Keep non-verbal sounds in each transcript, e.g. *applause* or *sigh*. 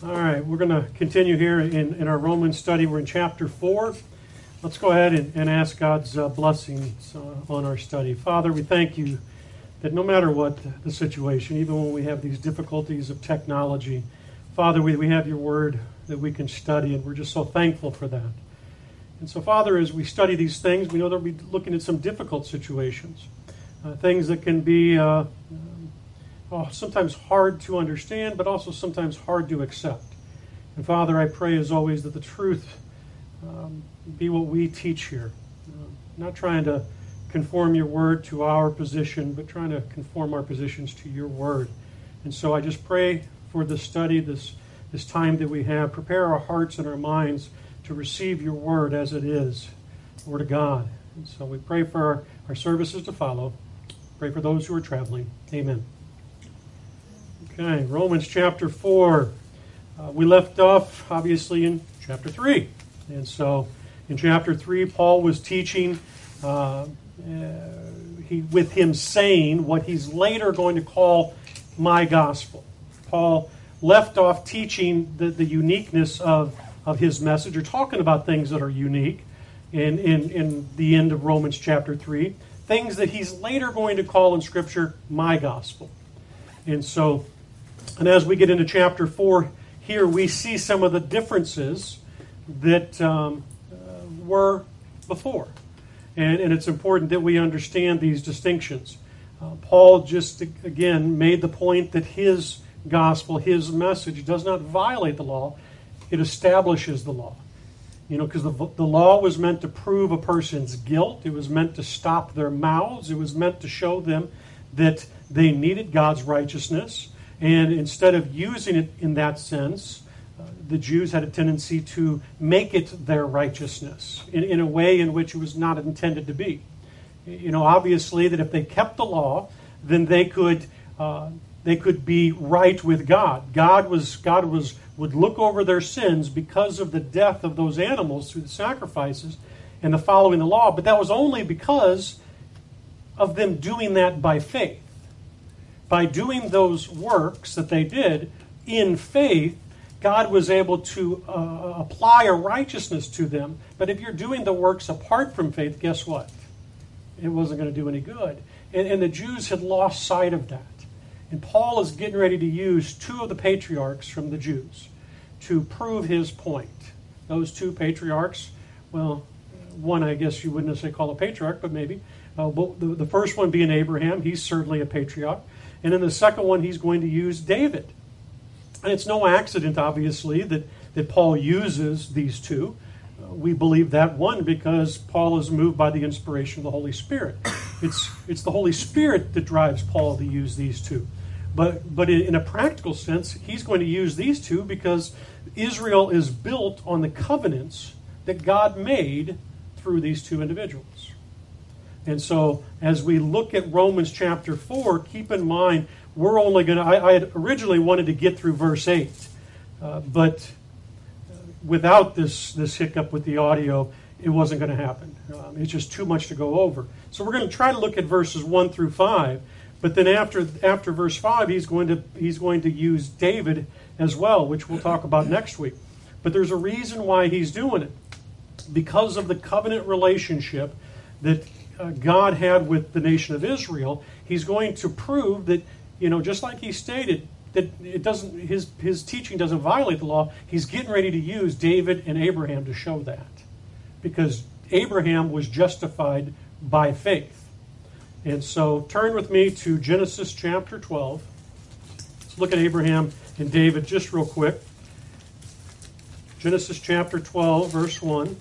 All right, we're going to continue here in, in our Roman study. We're in chapter 4. Let's go ahead and, and ask God's uh, blessings uh, on our study. Father, we thank you that no matter what the situation, even when we have these difficulties of technology, Father, we, we have your word that we can study, and we're just so thankful for that. And so, Father, as we study these things, we know that we're looking at some difficult situations, uh, things that can be oh, sometimes hard to understand, but also sometimes hard to accept. And Father, I pray as always that the truth um, be what we teach here. Uh, not trying to conform your word to our position, but trying to conform our positions to your word. And so I just pray for this study, this, this time that we have. Prepare our hearts and our minds to receive your word as it is, Word of God. And so we pray for our, our services to follow. Pray for those who are traveling. Amen. Okay, Romans chapter 4. Uh, we left off, obviously, in chapter 3. And so in chapter 3, Paul was teaching uh, uh, he, with him saying what he's later going to call my gospel. Paul left off teaching the, the uniqueness of, of his message, or talking about things that are unique in, in, in the end of Romans chapter 3, things that he's later going to call in Scripture my gospel. And so and as we get into chapter 4 here, we see some of the differences that um, uh, were before. And, and, it's important that we understand these distinctions. Uh, Paul just, again, made the point that his gospel, his message, does not violate the law, it establishes the law. You know, because the, the law was meant to prove a person's guilt, it was meant to stop their mouths, it was meant to show them that they needed God's righteousness. And instead of using it in that sense, uh, the Jews had a tendency to make it their righteousness in, in a way in which it was not intended to be. You know, obviously, that if they kept the law, then they could uh, they could be right with God. God was God was would look over their sins because of the death of those animals through the sacrifices and the following the law. But that was only because of them doing that by faith by doing those works that they did in faith, God was able to uh, apply a righteousness to them. But if you're doing the works apart from faith, guess what? It wasn't going to do any good. And, and the Jews had lost sight of that. And Paul is getting ready to use two of the patriarchs from the Jews to prove his point. Those two patriarchs, well, one I guess you wouldn't necessarily call a patriarch, but maybe. Uh, the, the first one being Abraham, he's certainly a patriarch. And in the second one, he's going to use David. And it's no accident, obviously, that, that Paul uses these two. Uh, we believe that one because Paul is moved by the inspiration of the Holy Spirit. It's, it's the Holy Spirit that drives Paul to use these two. But, but in, in a practical sense, he's going to use these two because Israel is built on the covenants that God made through these two individuals. And so, as we look at Romans chapter 4, keep in mind we're only going to. I, had originally wanted to get through verse 8, uh, but without this, this hiccup with the audio, it wasn't going to happen. Um, it's just too much to go over. So, we're going to try to look at verses 1 through 5. But then after after verse five, he's going to he's going to use David as well, which we'll talk about next week. But there's a reason why he's doing it, because of the covenant relationship that uh, God had with the nation of Israel, he's going to prove that, you know, just like he stated, that it doesn't his his teaching doesn't violate the law. He's getting ready to use David and Abraham to show that. Because Abraham was justified by faith. And so turn with me to Genesis chapter 12. Let's look at Abraham and David just real quick. Genesis chapter 12, verse 1.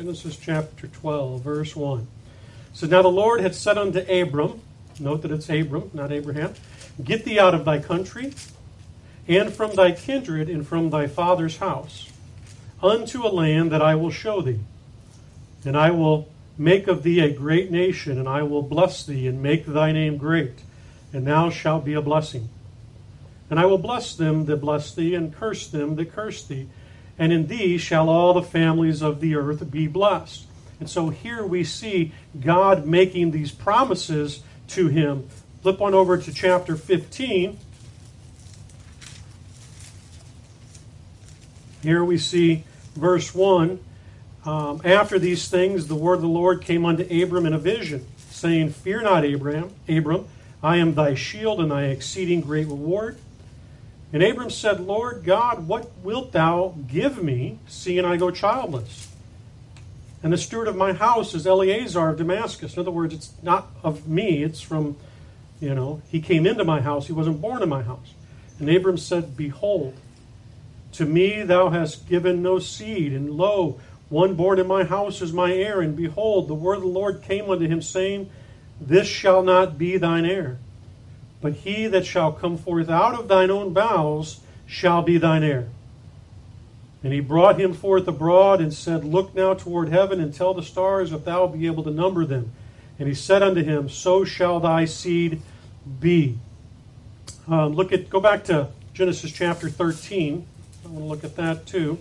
Genesis chapter 12, verse 1. So now the Lord had said unto Abram, note that it's Abram, not Abraham, Get thee out of thy country, and from thy kindred, and from thy father's house, unto a land that I will show thee. And I will make of thee a great nation, and I will bless thee, and make thy name great, and thou shalt be a blessing. And I will bless them that bless thee, and curse them that curse thee and in thee shall all the families of the earth be blessed. And so here we see God making these promises to him. Flip on over to chapter 15. Here we see verse 1. Um, After these things, the word of the Lord came unto Abram in a vision, saying, Fear not, Abram, Abram, I am thy shield and thy exceeding great reward. And Abram said, Lord God, what wilt thou give me, seeing I go childless? And the steward of my house is Eliezer of Damascus. In other words, it's not of me, it's from, you know, he came into my house, he wasn't born in my house. And Abram said, Behold, to me thou hast given no seed, and lo, one born in my house is my heir. And behold, the word of the Lord came unto him, saying, This shall not be thine heir, but he that shall come forth out of thine own bowels shall be thine heir. And he brought him forth abroad and said, Look now toward heaven and tell the stars if thou be able to number them. And he said unto him, So shall thy seed be. Um, look at go back to Genesis chapter 13. I want to look at that too.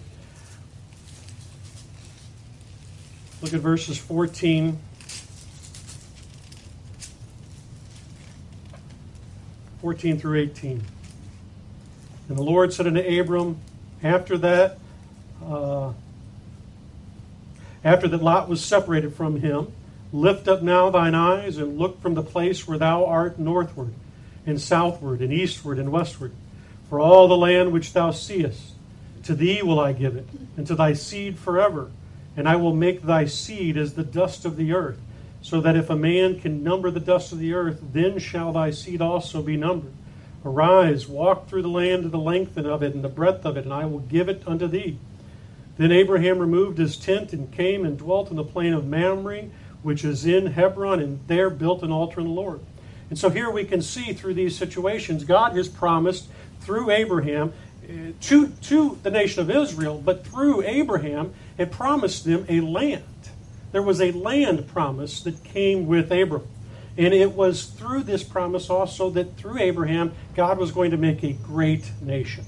Look at verses 14 14 through 18. And the Lord said unto Abram, after that, uh, after that Lot was separated from him, lift up now thine eyes and look from the place where thou art northward, and southward, and eastward, and westward. For all the land which thou seest, to thee will I give it, and to thy seed forever. And I will make thy seed as the dust of the earth, so that if a man can number the dust of the earth, then shall thy seed also be numbered. Arise, walk through the land to the length of it and the breadth of it, and I will give it unto thee. Then Abraham removed his tent and came and dwelt in the plain of Mamre, which is in Hebron, and there built an altar in the Lord. And so here we can see through these situations, God has promised through Abraham uh, to, to the nation of Israel, but through Abraham, had promised them a land. There was a land promise that came with Abram. And it was through this promise also that through Abraham, God was going to make a great nation.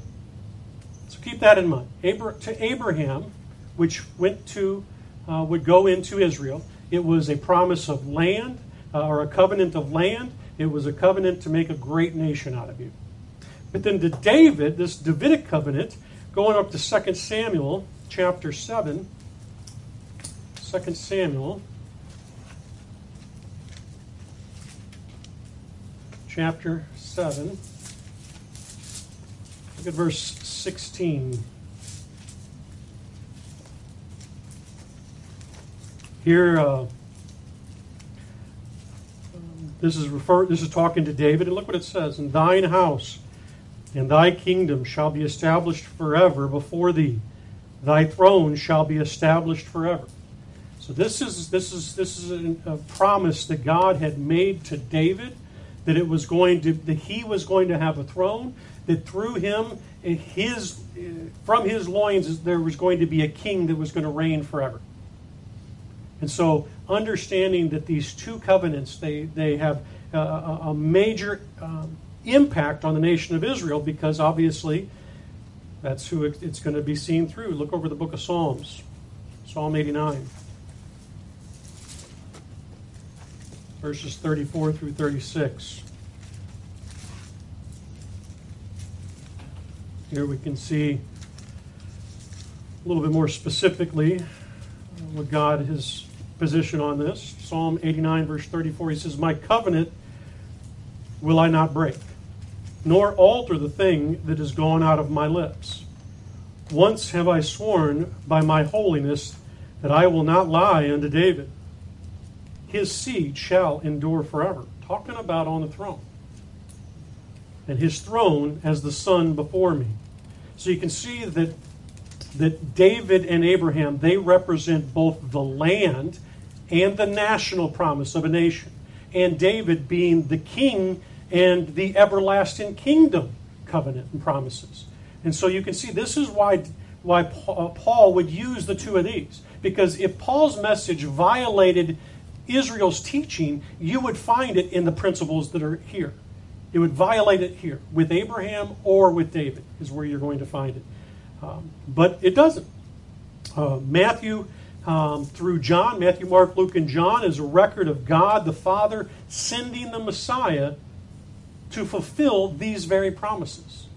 So keep that in mind. to Abraham, which went to, uh, would go into Israel, it was a promise of land uh, or a covenant of land. It was a covenant to make a great nation out of you. But then to David, this Davidic covenant, going up to 2 Samuel chapter 7, 2 Samuel chapter 7. Look at verse 16. Here, uh, this is refer, This is talking to David, and look what it says: "In thine house and thy kingdom shall be established forever before thee; thy throne shall be established forever." So this is this is this is a, a promise that God had made to David that it was going to that he was going to have a throne that through him his from his loins there was going to be a king that was going to reign forever. And so understanding that these two covenants they they have a, a major um, impact on the nation of israel because obviously that's who it's going to be seen through. Look over the book of psalms psalm 89 verses 34 through 36. Here we can see a little bit more specifically uh, what God his position on this. Psalm 89, verse 34, he says, My covenant will I not break, nor alter the thing that is gone out of my lips. Once have I sworn by my holiness that I will not lie unto David his seed shall endure forever. Talking about on the throne. And his throne as the sun before me. So you can see that that David and Abraham, they represent both the land and the national promise of a nation. And David being the king and the everlasting kingdom covenant and promises. And so you can see this is why why uh, Paul would use the two of these because if Paul's message violated Israel's teaching, you would find it in the principles that are here. It would violate it here with Abraham or with David, is where you're going to find it. Um, but it doesn't. Uh, Matthew um, through John, Matthew, Mark, Luke, and John, is a record of God the Father sending the Messiah to fulfill these very promises.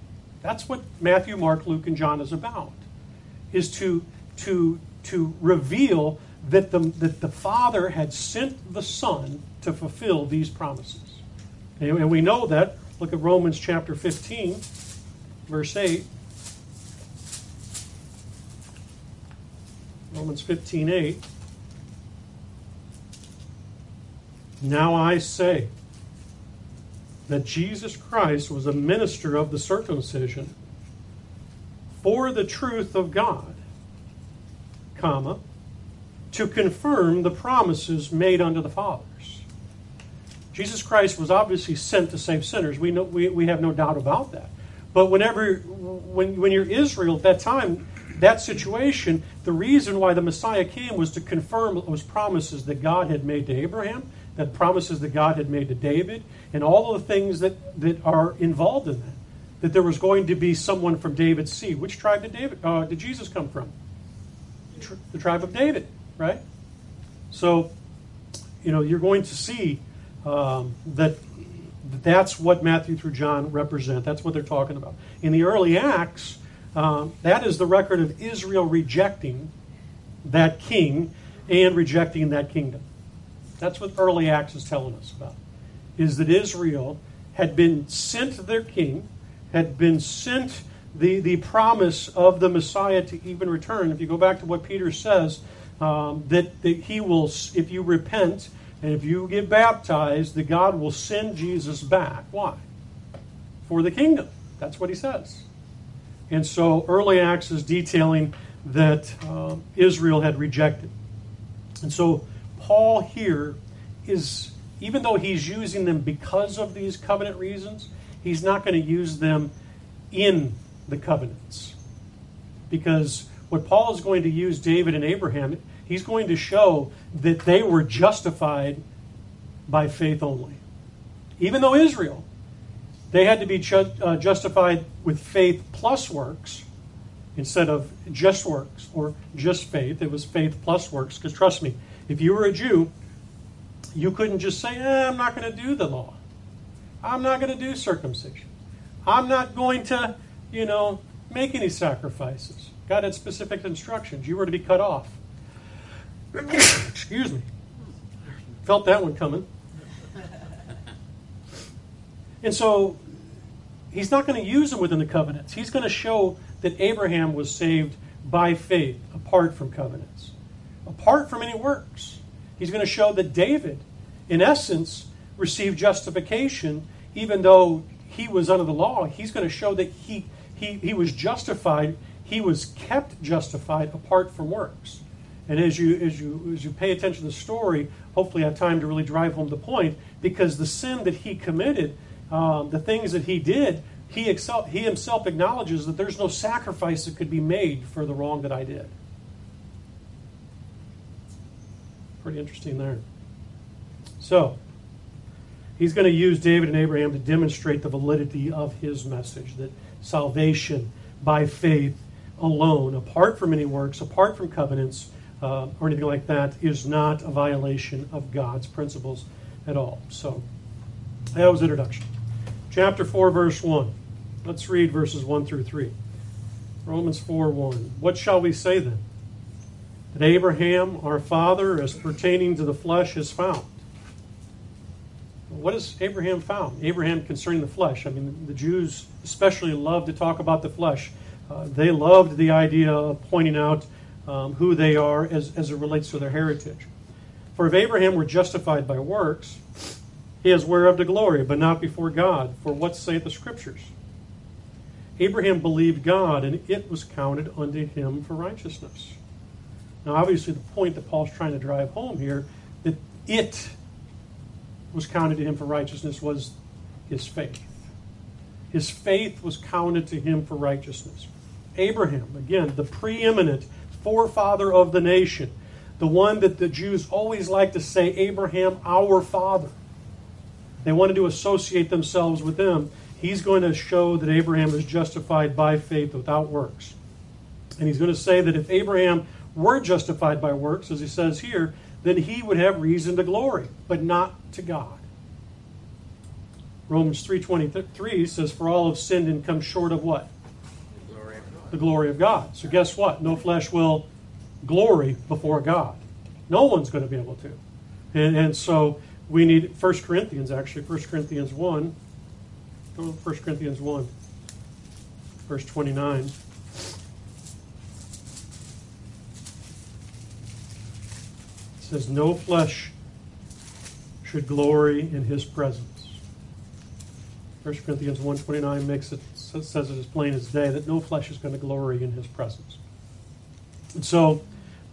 That's what Matthew, Mark, Luke, and John is about, is to, to, to reveal that the, that the Father had sent the Son to fulfill these promises. And we know that. Look at Romans chapter 15, verse 8. Romans 15 8. Now I say that Jesus Christ was a minister of the circumcision for the truth of God, comma, to confirm the promises made unto the fathers. Jesus Christ was obviously sent to save sinners. We, know, we, we have no doubt about that. But whenever, when, when you're Israel at that time, that situation, the reason why the Messiah came was to confirm those promises that God had made to Abraham, that promises that God had made to David, and all of the things that, that are involved in that. That there was going to be someone from David's seed. Which tribe did David uh, did Jesus come from? The tribe of David, right? So, you know, you're going to see um, that that's what Matthew through John represent. That's what they're talking about. In the early Acts, um, that is the record of Israel rejecting that king and rejecting that kingdom. That's what early Acts is telling us about. Is that Israel had been sent their king, had been sent the, the promise of the Messiah to even return. If you go back to what Peter says, um, that, that he will, if you repent and if you get baptized, that God will send Jesus back. Why? For the kingdom. That's what he says. And so early Acts is detailing that uh, Israel had rejected. And so Paul here is, even though he's using them because of these covenant reasons, he's not going to use them in the covenants. Because what Paul is going to use David and Abraham, he's going to show that they were justified by faith only. Even though Israel they had to be ju- uh, justified with faith plus works instead of just works or just faith. It was faith plus works. Because trust me, if you were a Jew, you couldn't just say, eh, I'm not going to do the law. I'm not going to do circumcision. I'm not going to, you know, make any sacrifices. God had specific instructions. You were to be cut off. *coughs* Excuse me. Felt that one coming. And so he's not going to use them within the covenants. He's going to show that Abraham was saved by faith apart from covenants, apart from any works. He's going to show that David, in essence, received justification even though he was under the law. He's going to show that he, he, he was justified, he was kept justified apart from works. And as you, as, you, as you pay attention to the story, hopefully I have time to really drive home the point, because the sin that he committed um, the things that he did, he, excel, he himself acknowledges that there's no sacrifice that could be made for the wrong that I did. Pretty interesting there. So, he's going to use David and Abraham to demonstrate the validity of his message that salvation by faith alone, apart from any works, apart from covenants, uh, or anything like that, is not a violation of God's principles at all. So, that was introduction chapter 4, verse 1. Let's read verses 1 through 3. Romans 4 1. What shall we say then? That Abraham, our father, as pertaining to the flesh, is found. What is Abraham found? Abraham concerning the flesh. I mean, the Jews especially love to talk about the flesh. Uh, they loved the idea of pointing out um, who they are as, as it relates to their heritage. For if Abraham were justified by works, he has whereof to glory, but not before God. For what saith the Scriptures? Abraham believed God, and it was counted unto him for righteousness. Now, obviously, the point that Paul's trying to drive home here that it was counted to him for righteousness was his faith. His faith was counted to him for righteousness. Abraham, again, the preeminent forefather of the nation, the one that the Jews always like to say, Abraham, our father. They wanted to associate themselves with them. He's going to show that Abraham is justified by faith without works. And he's going to say that if Abraham were justified by works, as he says here, then he would have reason to glory, but not to God. Romans 3.23 says, For all have sinned and come short of what? The glory of God. So guess what? No flesh will glory before God. No one's going to be able to. And, and so we need 1 Corinthians, actually, 1 Corinthians 1. Go to 1 Corinthians 1, verse 29. It says, No flesh should glory in his presence. 1 Corinthians 1.29 makes it says it as plain as day that no flesh is going to glory in his presence. And so,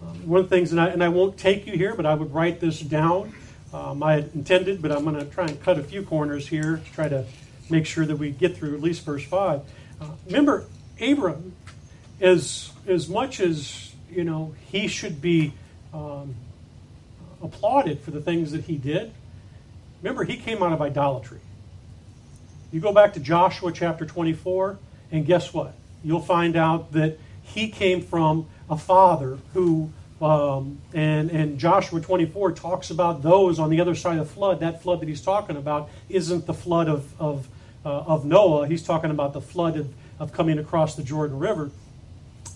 um, one of the things, and I, and I won't take you here, but I would write this down. Um, I had intended, but I'm going to try and cut a few corners here to try to make sure that we get through at least verse 5. Uh, remember, Abram, as, as much as, you know, he should be um, applauded for the things that he did, remember, he came out of idolatry. You go back to Joshua chapter 24, and guess what? You'll find out that he came from a father who, um, and, and Joshua 24 talks about those on the other side of the flood. That flood that he's talking about isn't the flood of, of, uh, of Noah, he's talking about the flood of, of coming across the Jordan River.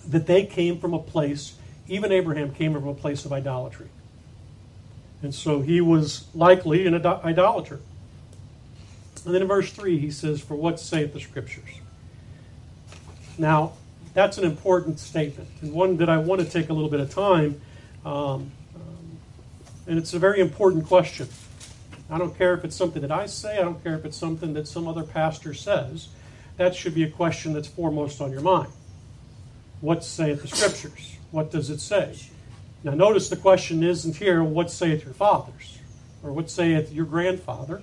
That they came from a place, even Abraham came from a place of idolatry. And so he was likely an idolater. And then in verse 3, he says, For what saith the Scriptures? Now, that's an important statement, and one that I want to take a little bit of time. Um, um, and it's a very important question. I don't care if it's something that I say, I don't care if it's something that some other pastor says. That should be a question that's foremost on your mind. What saith the Scriptures? What does it say? Now, notice the question isn't here, What saith your fathers? Or what saith your grandfather?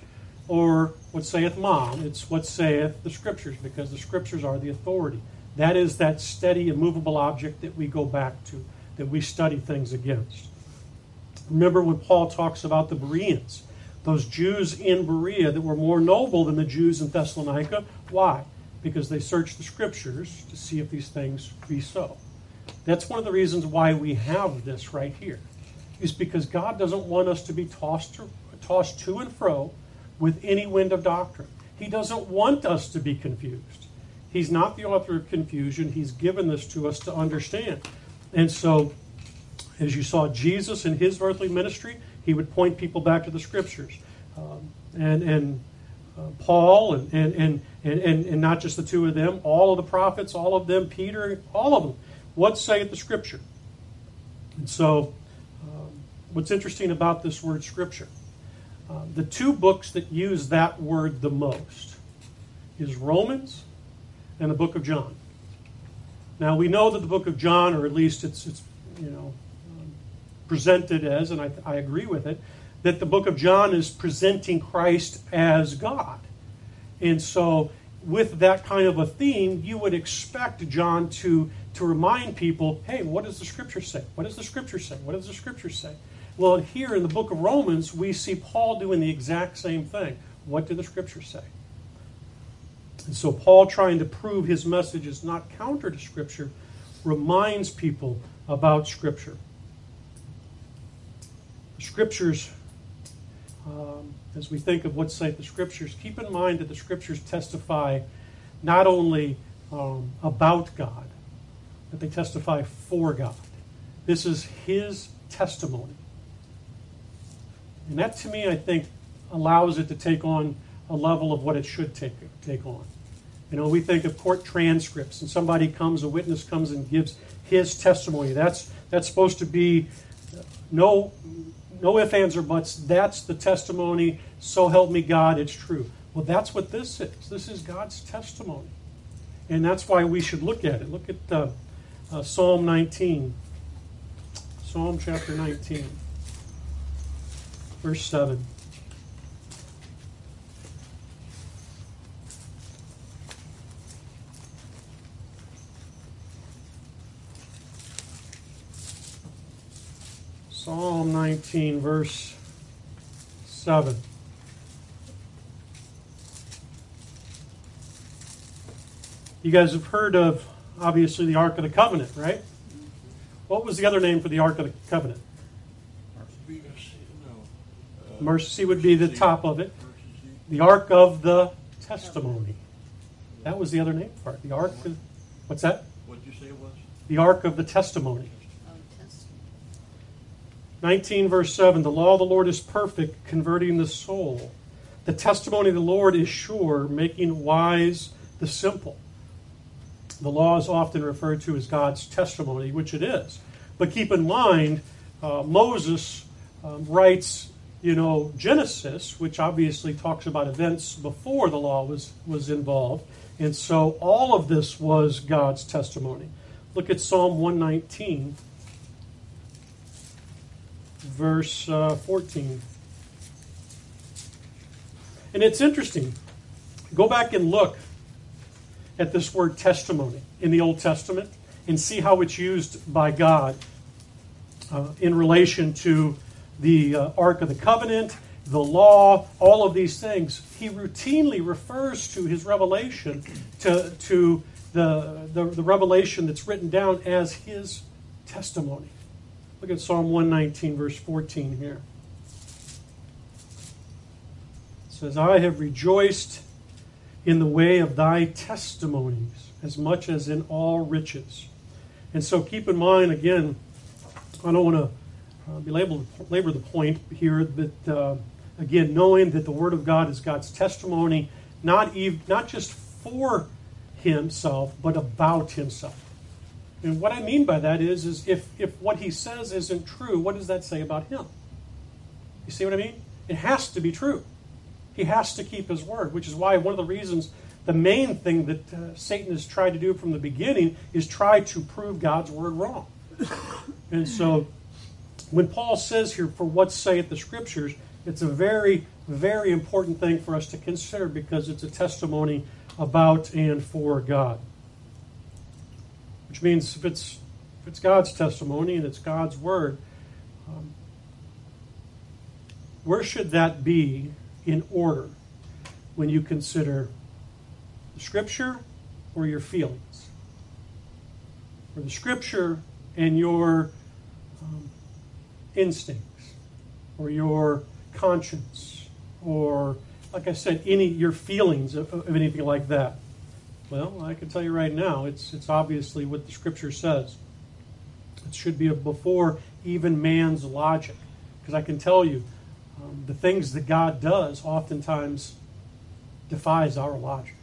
Or what saith mom. It's what saith the scriptures, because the scriptures are the authority. That is that steady, immovable object that we go back to, that we study things against. Remember when Paul talks about the Bereans, those Jews in Berea that were more noble than the Jews in Thessalonica. Why? Because they searched the scriptures to see if these things be so. That's one of the reasons why we have this right here, is because God doesn't want us to be tossed to, tossed to and fro with any wind of doctrine. He doesn't want us to be confused. He's not the author of confusion. He's given this to us to understand. And so, as you saw Jesus in his earthly ministry, he would point people back to the scriptures. Um, and and uh, Paul, and, and, and, and, and not just the two of them, all of the prophets, all of them, Peter, all of them. What saith the scripture? And so, um, what's interesting about this word scripture? Uh, the two books that use that word the most is Romans and the book of John. Now we know that the book of John, or at least it's, it's you know um, presented as, and I, I agree with it, that the book of John is presenting Christ as God. And so, with that kind of a theme, you would expect John to, to remind people hey, what does the scripture say? What does the scripture say? What does the scripture say? Well, here in the book of Romans, we see Paul doing the exact same thing. What do the scriptures say? And so, Paul, trying to prove his message is not counter to Scripture, reminds people about Scripture. The Scriptures, um, as we think of what say the Scriptures, keep in mind that the Scriptures testify not only um, about God, but they testify for God. This is His testimony. And that, to me, I think, allows it to take on a level of what it should take, take on. You know, we think of court transcripts, and somebody comes, a witness comes and gives his testimony. That's, that's supposed to be no, no ifs, ands, or buts. That's the testimony. So help me God, it's true. Well, that's what this is. This is God's testimony. And that's why we should look at it. Look at uh, uh, Psalm 19. Psalm chapter 19 verse 7. Psalm 19, verse 7. You guys have heard of obviously the Ark of the Covenant, right? What was the other name for the Ark of the Covenant? Mercy would be the top of it. The Ark of the Testimony. That was the other name for it. The Ark of, what's that? What did you say it was? The Ark of the Testimony. 19 verse 7 The law of the Lord is perfect, converting the soul. The testimony of the Lord is sure, making wise the simple. The law is often referred to as God's testimony, which it is. But keep in mind, uh, Moses um, writes, you know, Genesis, which obviously talks about events before the law was, was involved. And so all of this was God's testimony. Look at Psalm 119, verse uh, 14. And it's interesting. Go back and look at this word testimony in the Old Testament and see how it's used by God uh, in relation to the uh, Ark of the Covenant, the law, all of these things. He routinely refers to his revelation, to, to the, the, the revelation that's written down as his testimony. Look at Psalm 119, verse 14 here. It says, I have rejoiced in the way of thy testimonies as much as in all riches. And so keep in mind, again, I don't want to uh, belabor, labor the point here, that, uh, again, knowing that the Word of God is God's testimony, not, even, not just for himself, but about himself. And what I mean by that is, is if, if what he says isn't true, what does that say about him? You see what I mean? It has to be true. He has to keep his word, which is why one of the reasons, the main thing that uh, Satan has tried to do from the beginning is try to prove God's word wrong. And so when Paul says here, for what saith the scriptures, it's a very, very important thing for us to consider because it's a testimony about and for God. Which means if it's, if it's God's testimony and it's God's word, um, where should that be in order when you consider the Scripture or your feelings? Or the Scripture and your um, instincts, or your conscience, or, like I said, any your feelings of, of anything like that. Well, I can tell you right now, it's it's obviously what the Scripture says. It should be before even man's logic, because I can tell you, um, the things that God does oftentimes defies our logic.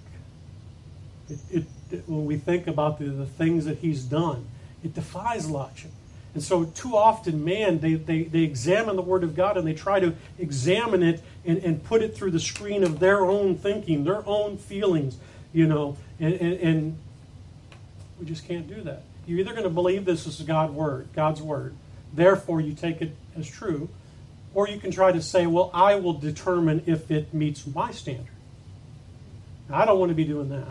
It, it, it, when we think about the, the things that He's done, it defies logic. And so, too often, man, they, they, they examine the Word of God and they try to examine it and, and put it through the screen of their own thinking, their own feelings, you know, and, and, and we just can't do that. You're either going to believe this is God's Word, God's Word, therefore you take it as true, or you can try to say, well, I will determine if it meets my standard. Now, I don't want to be doing that.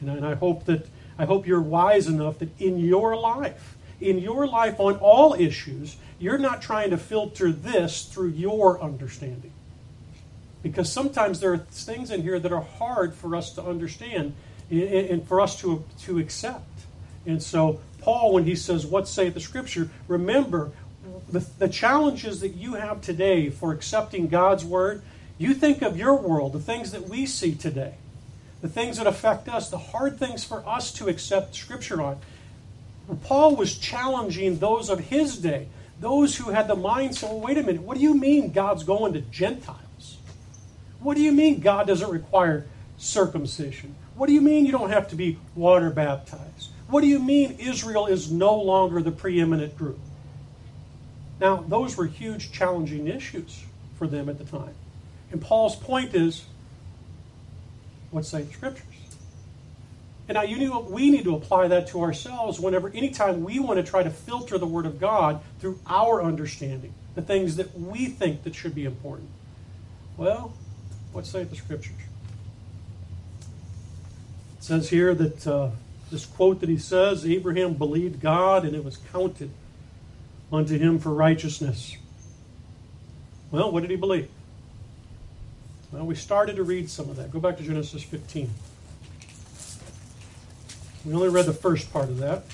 And and I hope that I hope you're wise enough that in your life, in your life on all issues, you're not trying to filter this through your understanding. Because sometimes there are things in here that are hard for us to understand and for us to, to accept. And so, Paul, when he says, What saith the Scripture? Remember, the, the challenges that you have today for accepting God's Word, you think of your world, the things that we see today the things that affect us, the hard things for us to accept Scripture on. Paul was challenging those of his day, those who had the mindset, well, wait a minute, what do you mean God's going to Gentiles? What do you mean God doesn't require circumcision? What do you mean you don't have to be water baptized? What do you mean Israel is no longer the preeminent group? Now, those were huge, challenging issues for them at the time. And Paul's point is what say the scriptures. And now you need, we need to apply that to ourselves whenever, anytime we want to try to filter the Word of God through our understanding, the things that we think that should be important. Well, what say the Scriptures? It says here that uh, this quote that he says, Abraham believed God and it was counted unto him for righteousness. Well, what did he believe? Well, we started to read some of that. Go back to Genesis 15. We only read the first part of that.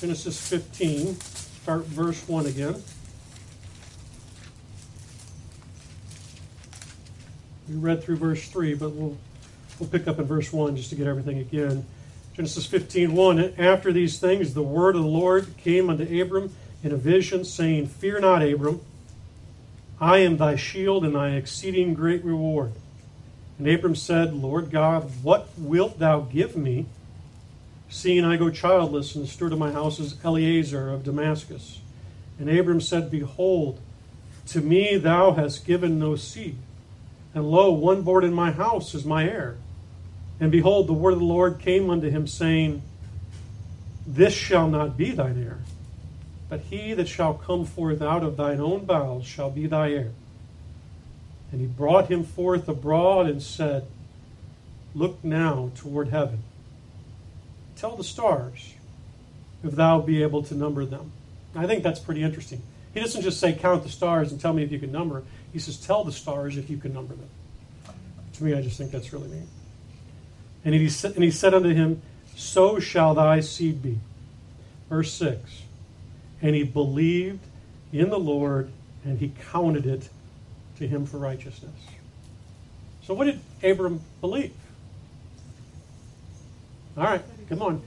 Genesis 15, start verse 1 again. We read through verse 3, but we'll, we'll pick up in verse 1 just to get everything again. Genesis 15, 1. After these things, the word of the Lord came unto Abram in a vision, saying, Fear not, Abram. I am thy shield and thy exceeding great reward. And Abram said, Lord God, what wilt thou give me, seeing I go childless, and the steward of my house is Eliezer of Damascus? And Abram said, Behold, to me thou hast given no seed, and lo, one born in my house is my heir. And behold, the word of the Lord came unto him, saying, This shall not be thine heir, but he that shall come forth out of thine own bowels shall be thy heir. And he brought him forth abroad and said, Look now toward heaven. Tell the stars, if thou be able to number them. I think that's pretty interesting. He doesn't just say, Count the stars and tell me if you can number. Them. He says, Tell the stars if you can number them. To me, I just think that's really neat. And he, and he said unto him, So shall thy seed be. Verse 6. And he believed in the Lord, and he counted it to him for righteousness. So, what did Abram believe? All right, come on.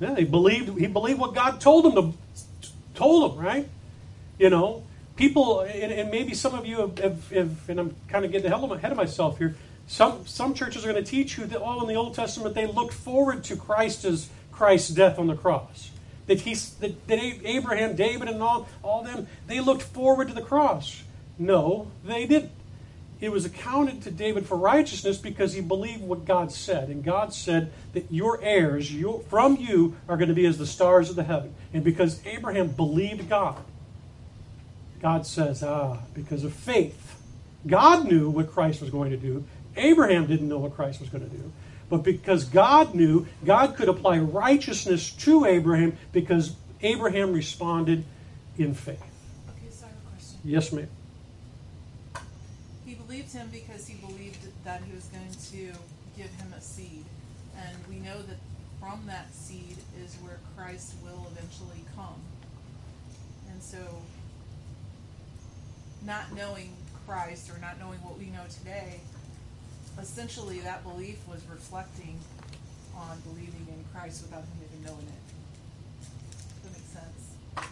Yeah, he believed. He believed what God told him to told him. Right? You know, people, and, and maybe some of you have, have, have, and I'm kind of getting ahead of myself here. Some some churches are going to teach you that all in the Old Testament they looked forward to Christ's Christ's death on the cross. That he that, that Abraham, David, and all all them they looked forward to the cross. No, they didn't. It was accounted to David for righteousness because he believed what God said. And God said that your heirs your, from you are going to be as the stars of the heaven. And because Abraham believed God, God says, ah, because of faith. God knew what Christ was going to do. Abraham didn't know what Christ was going to do. But because God knew, God could apply righteousness to Abraham because Abraham responded in faith. Okay, so I have a question. Yes, ma'am. Believed him because he believed that he was going to give him a seed. And we know that from that seed is where Christ will eventually come. And so, not knowing Christ or not knowing what we know today, essentially that belief was reflecting on believing in Christ without him even knowing it. Does that make sense?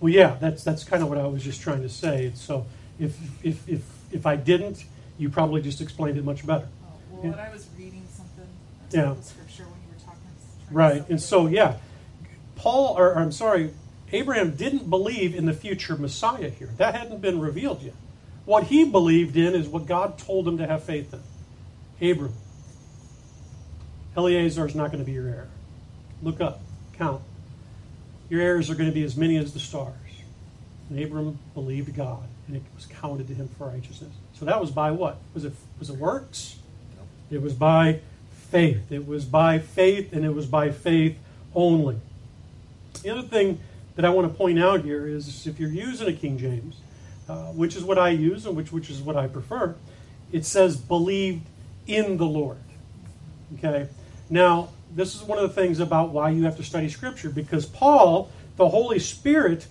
Well, yeah, that's that's kind of what I was just trying to say. So, if if if if I didn't, you probably just explained it much better. Oh, well, Yeah. when I was reading something, Yeah. scripture when you were talking. I was trying to Right, and so yeah, Paul, or, or I'm sorry, Abraham didn't believe in the future Messiah here. That hadn't been revealed yet. What he believed in is what God told him to have faith in. Abram, Eleazar is not going to be your heir. Look up, count. Your heirs are going to be as many as the stars. And Abram believed God, and it was counted to him for righteousness. So that was by what? Was it was it works? No. It was by faith. It was by faith, and it was by faith only. The other thing that I want to point out here is if you're using a King James, uh, which is what I use and which, which is what I prefer, it says believed in the Lord. Okay? Now, this is one of the things about why you have to study Scripture because Paul, the Holy Spirit,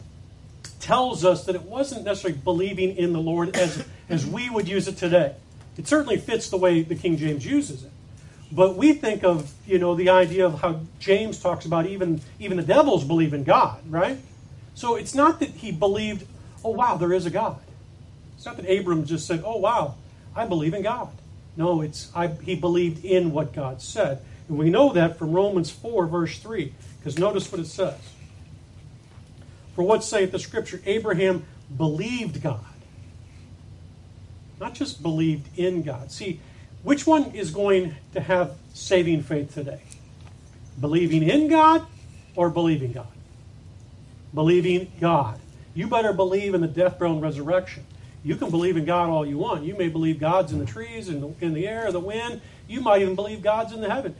tells us that it wasn't necessarily believing in the Lord as, as we would use it today. It certainly fits the way the King James uses it. But we think of, you know, the idea of how James talks about even, even the devils believe in God, right? So it's not that he believed, oh, wow, there is a God. It's not that Abram just said, oh, wow, I believe in God. No, it's I, he believed in what God said. And we know that from Romans 4, verse 3, because notice what it says. For what saith the scripture? Abraham believed God. Not just believed in God. See, which one is going to have saving faith today? Believing in God or believing God? Believing God. You better believe in the death, burial, and resurrection. You can believe in God all you want. You may believe God's in the trees, the, in the air, the wind. You might even believe God's in the heaven.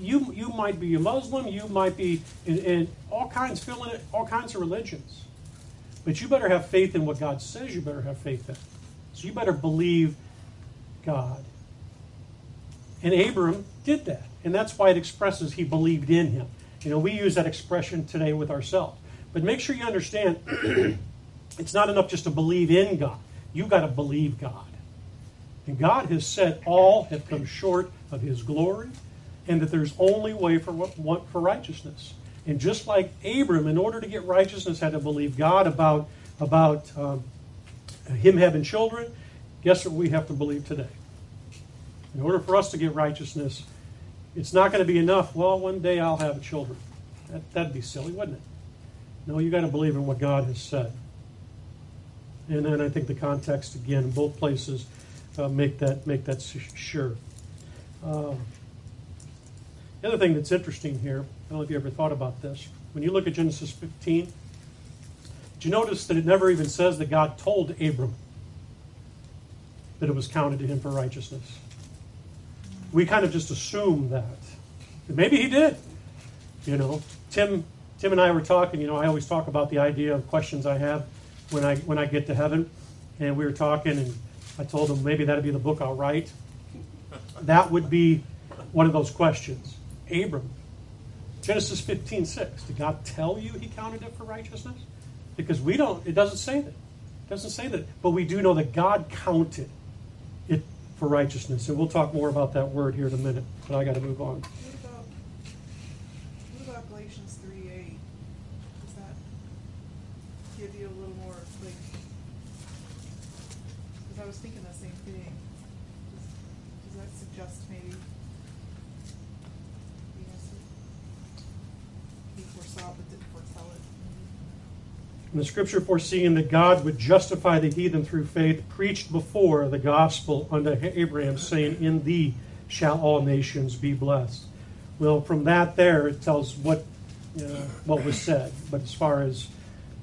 You, you might be a Muslim. You might be in, in all kinds, filling it, all kinds of religions. But you better have faith in what God says you better have faith in. So you better believe God. And Abram did that. And that's why it expresses he believed in him. You know, we use that expression today with ourselves. But make sure you understand *clears throat* it's not enough just to believe in God. You've got to believe God. And God has said all have come short of his glory and that there's only way for what, for righteousness. And just like Abram, in order to get righteousness, had to believe God about, about um, him having children, guess what we have to believe today? In order for us to get righteousness, it's not going to be enough. Well, one day I'll have children. That, that'd be silly, wouldn't it? No, you got to believe in what God has said. And then I think the context again in both places uh, make that make that sure. Uh, the other thing that's interesting here, I don't know if you ever thought about this. When you look at Genesis 15, did you notice that it never even says that God told Abram that it was counted to him for righteousness? We kind of just assume that. Maybe he did. You know, Tim Tim and I were talking, you know, I always talk about the idea of questions I have when I when I get to heaven. And we were talking and I told him maybe that'd be the book I'll write. That would be one of those questions. Abram. Genesis 15, 6. Did God tell you he counted it for righteousness? Because we don't, it doesn't say that. It doesn't say that. But we do know that God counted it for righteousness. And we'll talk more about that word here in a minute. But I got to move on. What about, what about Galatians 3, 8? Does that give you a little more, like, because I was thinking the same thing. Does, does that suggest maybe And the scripture foreseeing that God would justify the heathen through faith preached before the gospel unto Abraham, saying, In thee shall all nations be blessed. Well, from that there, it tells what know, what was said. But as far as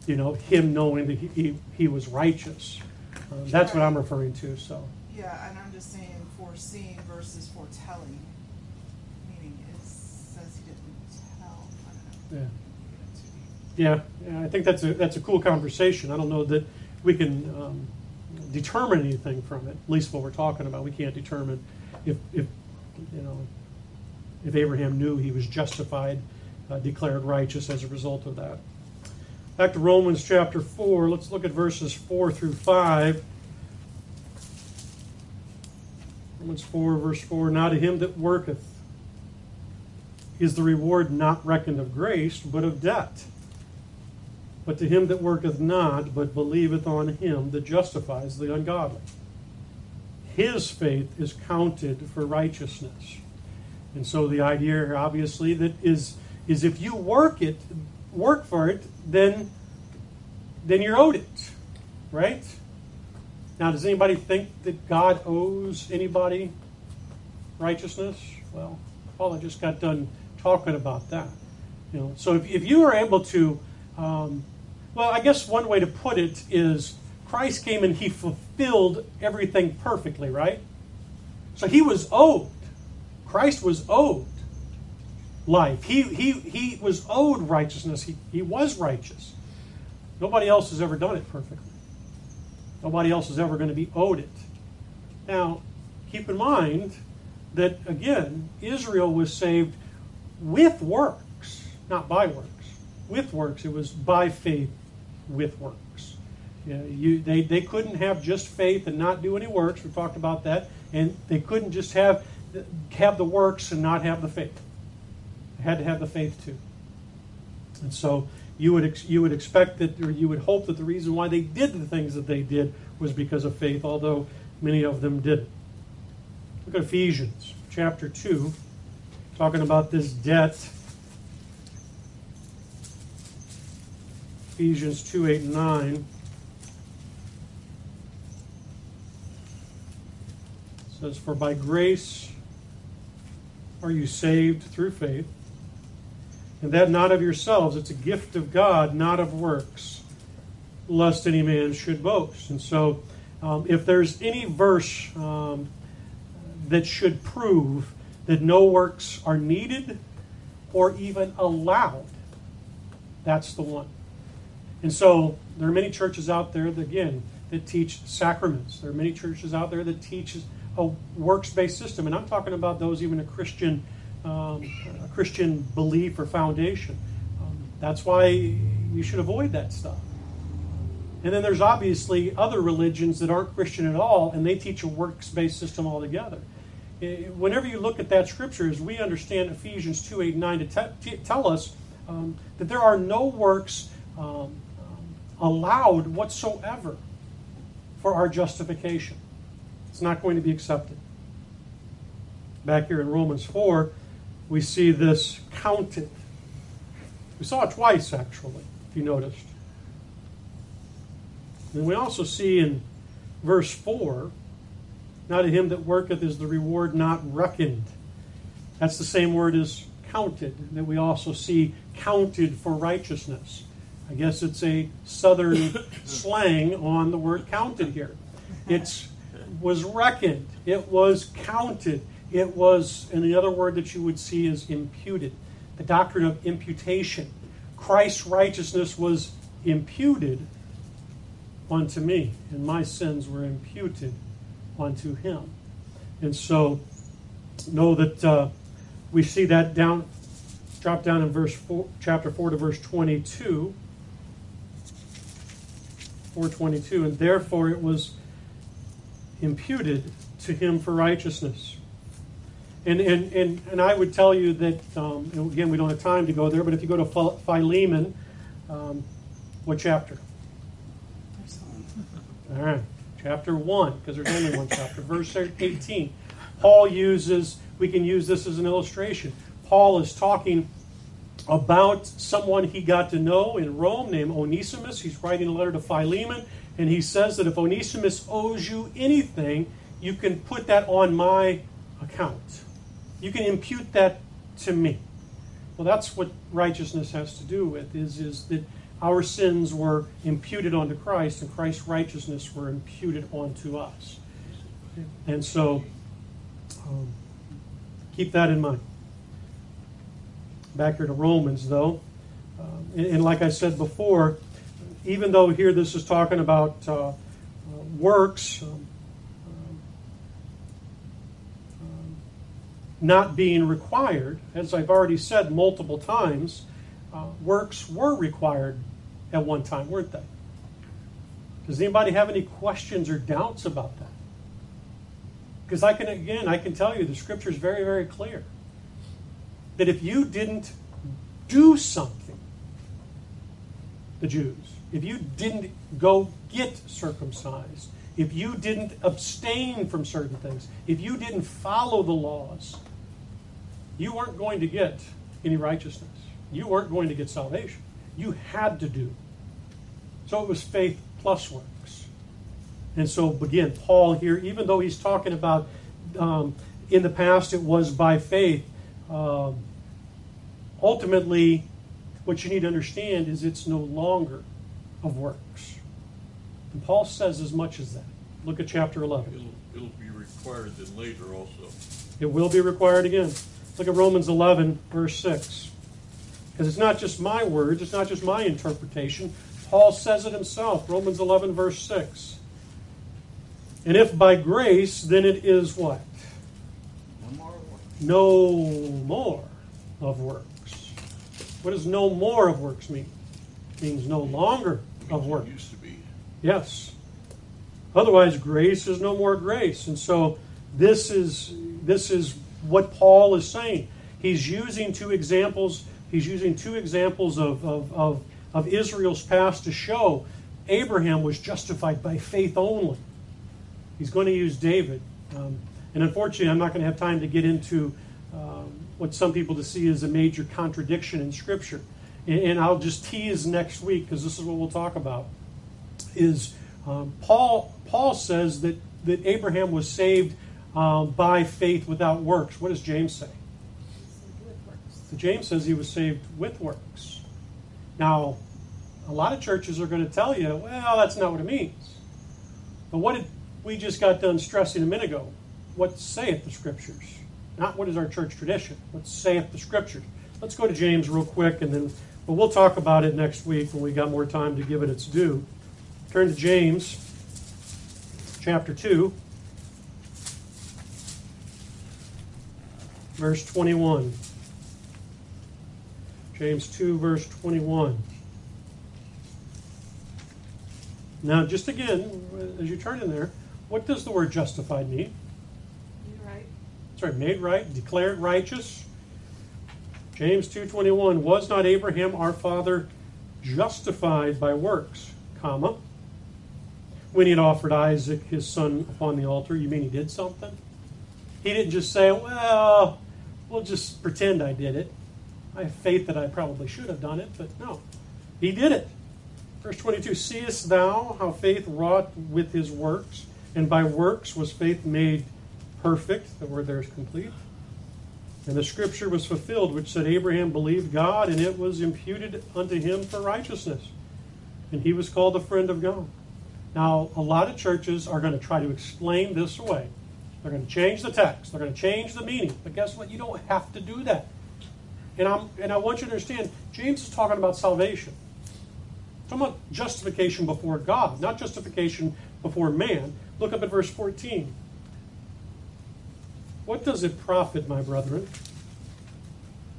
you know, him knowing that he, he, he was righteous, uh, that's what I'm referring to. So. Yeah, and I'm just saying foreseeing versus foretelling, meaning it says he didn't tell. Yeah. Yeah, I think that's a that's a cool conversation. I don't know that we can um, determine anything from it. At least what we're talking about, we can't determine if if you know if Abraham knew he was justified, uh, declared righteous as a result of that. Back to Romans chapter four. Let's look at verses four through five. Romans four, verse four. Now to him that worketh is the reward not reckoned of grace, but of debt. But to him that worketh not, but believeth on him that justifies the ungodly, his faith is counted for righteousness. And so the idea obviously, that is is if you work it, work for it, then then you're owed it, right? Now, does anybody think that God owes anybody righteousness? Well, Paul just got done talking about that. You know, so if, if you are able to um, well, I guess one way to put it is Christ came and he fulfilled everything perfectly, right? So he was owed. Christ was owed life. He, he, he was owed righteousness. He, he was righteous. Nobody else has ever done it perfectly. Nobody else is ever going to be owed it. Now, keep in mind that, again, Israel was saved with works, not by works. With works, it was by faith with works. You know, you, they, they couldn't have just faith and not do any works. We talked about that. And they couldn't just have, have the works and not have the faith. They had to have the faith too. And so you would, ex, you would expect that, or you would hope that the reason why they did the things that they did was because of faith, although many of them didn't. Look at Ephesians chapter 2, talking about this debt Ephesians 2 8 and 9. says, For by grace are you saved through faith, and that not of yourselves, it's a gift of God, not of works, lest any man should boast. And so, um, if there's any verse um, that should prove that no works are needed or even allowed, that's the one. And so there are many churches out there that, again, that teach sacraments. There are many churches out there that teach a works-based system, and I'm talking about those even a Christian, um, a Christian belief or foundation. Um, that's why you should avoid that stuff. And then there's obviously other religions that aren't Christian at all, and they teach a works-based system altogether. Whenever you look at that scripture, as we understand Ephesians 2 8 9 to te- tell us um, that there are no works um, allowed whatsoever for our justification. It's not going to be accepted. Back here in Romans 4, we see this counted. We saw it twice, actually, if you noticed. And we also see in verse 4 now to him that worketh is the reward not reckoned. That's the same word as counted, that we also see counted for righteousness. I guess it's a southern slang on the word counted here. It was reckoned, it was counted, it was, and the other word that you would see is imputed. The doctrine of imputation. Christ's righteousness was imputed unto me, and my sins were imputed unto him. And so, know that uh, we see that down, drop down in verse four, chapter four to verse twenty-two. 422 and therefore it was imputed to him for righteousness and and and, and i would tell you that um, again we don't have time to go there but if you go to philemon um, what chapter all right chapter 1, because there's only one chapter, verse 18. Paul uses, we can use this as an illustration. Paul is talking about someone he got to know in Rome named Onesimus. He's writing a letter to Philemon, and he says that if Onesimus owes you anything, you can put that on my account. You can impute that to me. Well, that's what righteousness has to do with, is, is that our sins were imputed onto Christ, and Christ's righteousness were imputed onto us. And so, um, keep that in mind. Back here to Romans, though, um, and, and, like I said before, even though here this is talking about uh, uh, works um, um, not being required, as I've already said multiple times, uh, works were required at one time, weren't they? Does anybody have any questions or doubts about that? Because I can, again, I can tell you the scripture is very, very clear that if you didn't do something, the Jews, if you didn't go get circumcised, if you didn't abstain from certain things, if you didn't follow the laws, you weren't going to get any righteousness you weren't going to get salvation. You had to do. So it was faith plus works. And so, again, Paul here, even though he's talking about um, in the past it was by faith, um, ultimately, what you need to understand is it's no longer of works. And Paul says as much as that. Look at chapter 11. It'll, it'll be required then later also. It will be required again. Look at Romans 11, verse 6. Because it's not just my words, it's not just my interpretation. Paul says it himself, Romans 11, verse 6. And if by grace, then it is what? No more works. No more of works. What does no more of works mean? It means no longer of works. used to be. Yes. Otherwise, grace is no more grace. And so this is this is what Paul is saying. He's using two examples He's using two examples of, of, of, of Israel's past to show Abraham was justified by faith only. He's going to use David. Um, and unfortunately, I'm not going to have time to get into um, what some people to see as a major contradiction in Scripture. And, and I'll just tease next week because this is what we'll talk about. Is um, Paul? Paul says that that Abraham was saved um, by faith without works. What does James say? James says he was saved with works. Now, a lot of churches are going to tell you, well, that's not what it means. But what did we just got done stressing a minute ago? What saith the Scriptures? Not what is our church tradition. What saith the Scriptures? Let's go to James real quick, and then, but we'll talk about it next week when we got more time to give it its due. Turn to James, chapter two. verse 21. James 2, verse 21. Now, just again, as you turn in there, what does the word justified mean? Sorry, made right, declared righteous. James 2:21 was not Abraham our father justified by works, comma when he had offered Isaac his son upon the altar, you mean he did something? He didn't just say, "Well, we'll just pretend I did it." I have faith that I probably should have done it, but no. He did it. Verse 22 Seest thou how faith wrought with his works? And by works was faith made perfect. The word there is complete. And the scripture was fulfilled, which said, Abraham believed God, and it was imputed unto him for righteousness. And he was called a friend of God. Now, a lot of churches are going to try to explain this away. They're going to change the text, they're going to change the meaning. But guess what? You don't have to do that. And, I'm, and I want you to understand, James is talking about salvation. talking about justification before God, not justification before man. Look up at verse 14. What does it profit, my brethren,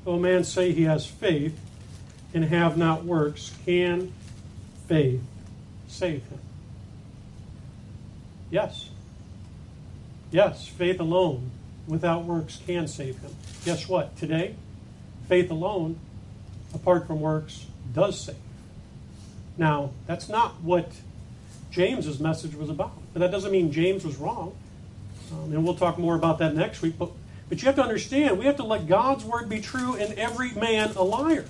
though a man say he has faith and have not works? Can faith save him? Yes. Yes, faith alone without works can save him. Guess what? Today, faith alone, apart from works, does save. Now, that's not what James's message was about. But that doesn't mean James was wrong. Um, and we'll talk more about that next week. But, but you have to understand, we have to let God's word be true and every man a liar.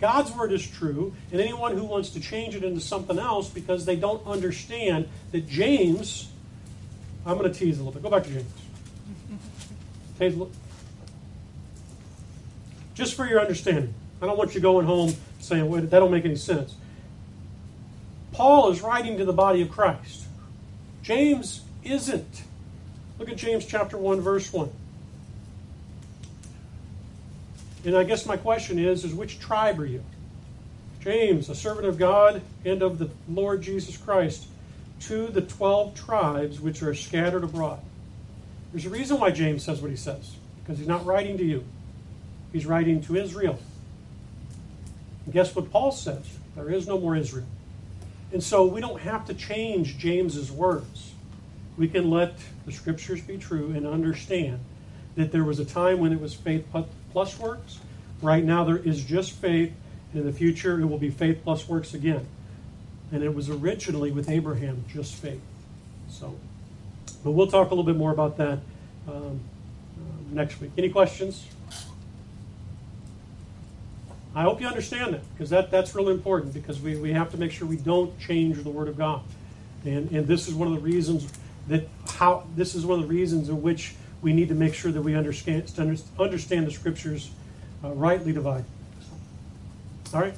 God's word is true, and anyone who wants to change it into something else because they don't understand that James, I'm going to tease a little bit. Go back to James. *laughs* Tease a Just for your understanding, I don't want you going home saying, Wait, that don't make any sense. Paul is writing to the body of Christ. James isn't. Look at James chapter 1, verse 1. And I guess my question is, is which tribe are you? James, a servant of God and of the Lord Jesus Christ, to the twelve tribes which are scattered abroad. There's a reason why James says what he says, because he's not writing to you. He's writing to Israel. And guess what Paul says? There is no more Israel. And so we don't have to change James's words. We can let the scriptures be true and understand that there was a time when it was faith plus works. Right now, there is just faith. In the future, it will be faith plus works again. And it was originally with Abraham, just faith. So, but we'll talk a little bit more about that um, uh, next week. Any questions? I hope you understand that because that, that's really important because we, we have to make sure we don't change the Word of God. And, and this is one of the reasons that how this is one of the reasons in which we need to make sure that we understand understand the Scriptures uh, rightly divided. All right.